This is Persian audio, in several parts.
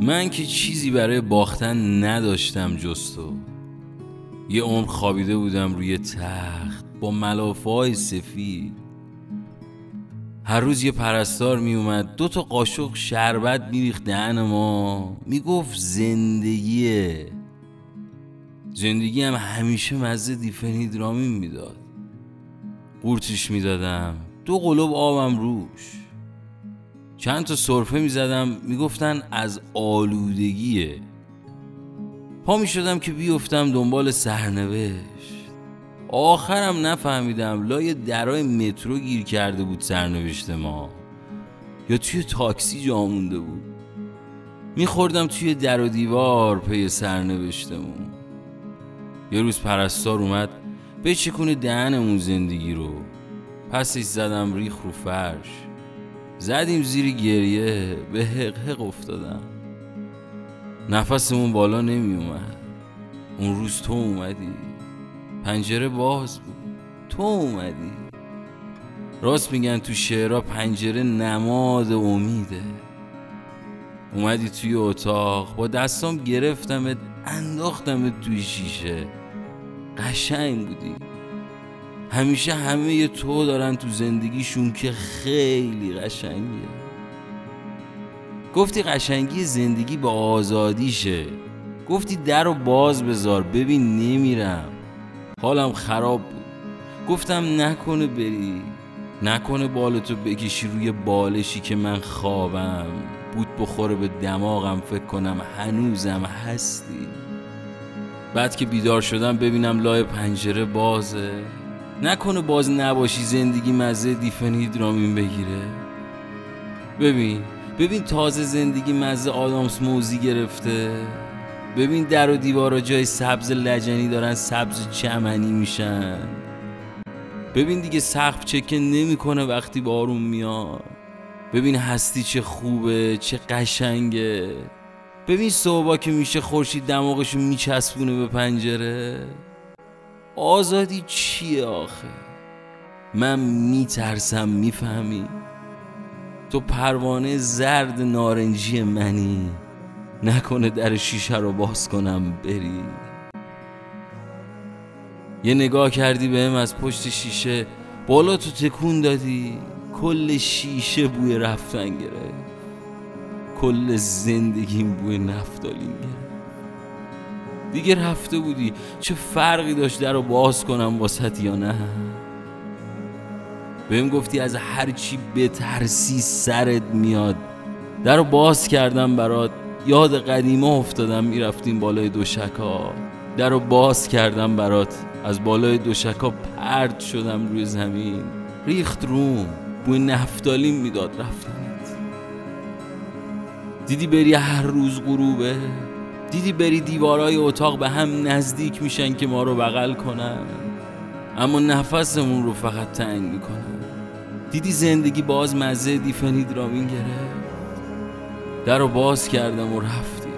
من که چیزی برای باختن نداشتم جز تو. یه عمر خوابیده بودم روی تخت با ملافه سفید. هر روز یه پرستار می اومد دو تا قاشق شربت میریخت دهن ما. می‌گفت زندگیه. زندگی هم همیشه مزه دیفنیدرامین می‌داد. قورتش می‌دادم دو قلوب آبم روش. چند تا صرفه می‌زدم می‌گفتن از آلودگیه. پا می شدم که بیفتم دنبال سرنوشت. آخرم نفهمیدم لای درای مترو گیر کرده بود سرنوشت ما. یا توی تاکسی جا مونده بود. میخوردم توی در و دیوار پی سرنوشتمون. یه روز پرستار اومد به چکونه دهنمون زندگی رو. پسش زدم ریخ رو فرش. زدیم زیر گریه به حق افتادم. نفسمون بالا نمی اومد. اون روز تو اومدی. پنجره باز بود. تو اومدی. راست میگن تو شعرها پنجره نماد امیده. اومدی توی اتاق با دستام گرفتمت انداختمت توی شیشه. قشنگ بودی. همیشه همه تو دارن تو زندگیشون که خیلی قشنگه. گفتی قشنگی زندگی با آزادیشه. گفتی در رو باز بذار ببین نمیرم. حالم خراب بود. گفتم نکنه بری. نکنه بالتو بکشی روی بالشی که من خوابم. بود بخوره به دماغم فکر کنم هنوزم هستی بعد که بیدار شدم ببینم لای پنجره بازه. نکنه باز نباشی زندگی مزه دیفنیدرامین بگیره. ببین ببین تازه زندگی مزه آدامس موزی گرفته. ببین در و دیوارا جای سبز لجنی دارن سبز چمنی میشن. ببین دیگه سقف چکه نمی‌کنه وقتی بارون میاد. ببین هستی چه خوبه چه قشنگه. ببین صبح که میشه خورشید دماغشو میچسبونه به پنجره. آزادی چیه آخه؟ من میترسم می‌فهمی؟ تو پروانه زرد نارنجی منی. نکنه در شیشه رو باز کنم بری. یه نگاه کردی بهم از پشت شیشه بالا تو تکون دادی. کل شیشه بوی رفتن گرفت. کل زندگیم بوی نفتالین گرفت. دیگه رفته بودی. چه فرقی داشت در رو باز کنم واسط یا نه؟ بهم گفتی از هر چی بترسی سرت میاد. در رو باز کردم برات. یاد قدیما افتادم. می‌رفتیم بالای دوشکا در رو باز کردم برات. از بالای دوشکا پرد شدم روی زمین. ریخت روم. بوی نفتالین می‌داد رفتنت. دیدی بری هر روز غروبه؟ دیدی بری دیوارای اتاق به هم نزدیک میشن که ما رو بغل کنن؟ اما نفسمون رو فقط تنگ می‌کنن. دیدی زندگی باز مزه دیفنیدرامین گرفت در رو باز کردم و رفتیم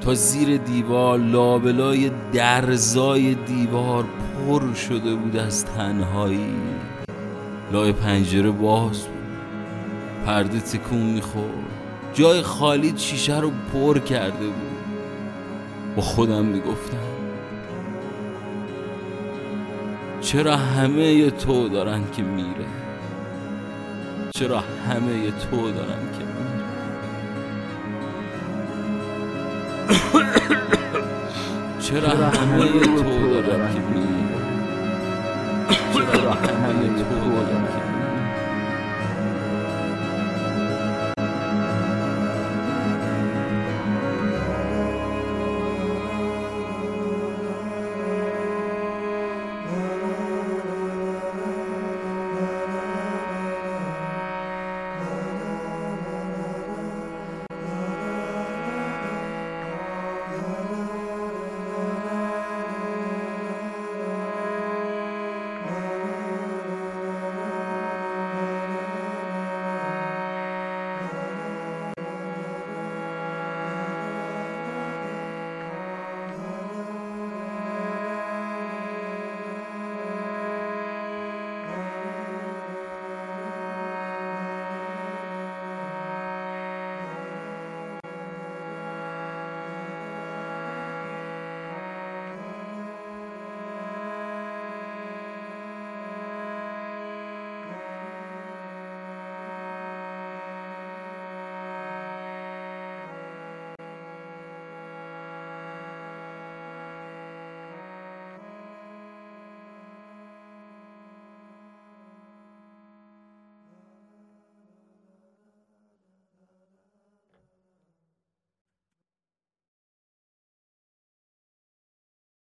تا زیر دیوار لابلای درزای دیوار پر شده بود از تنهایی. لای پنجره باز بود. پرده تکون می‌خورد. جای خالی شیشه رو پر کرده بود. با خودم می‌گفتم چرا همه تو دارن که میره؟ چرا همه تو دارن که میره؟ چرا همه تو دارن که میره؟ چرا همه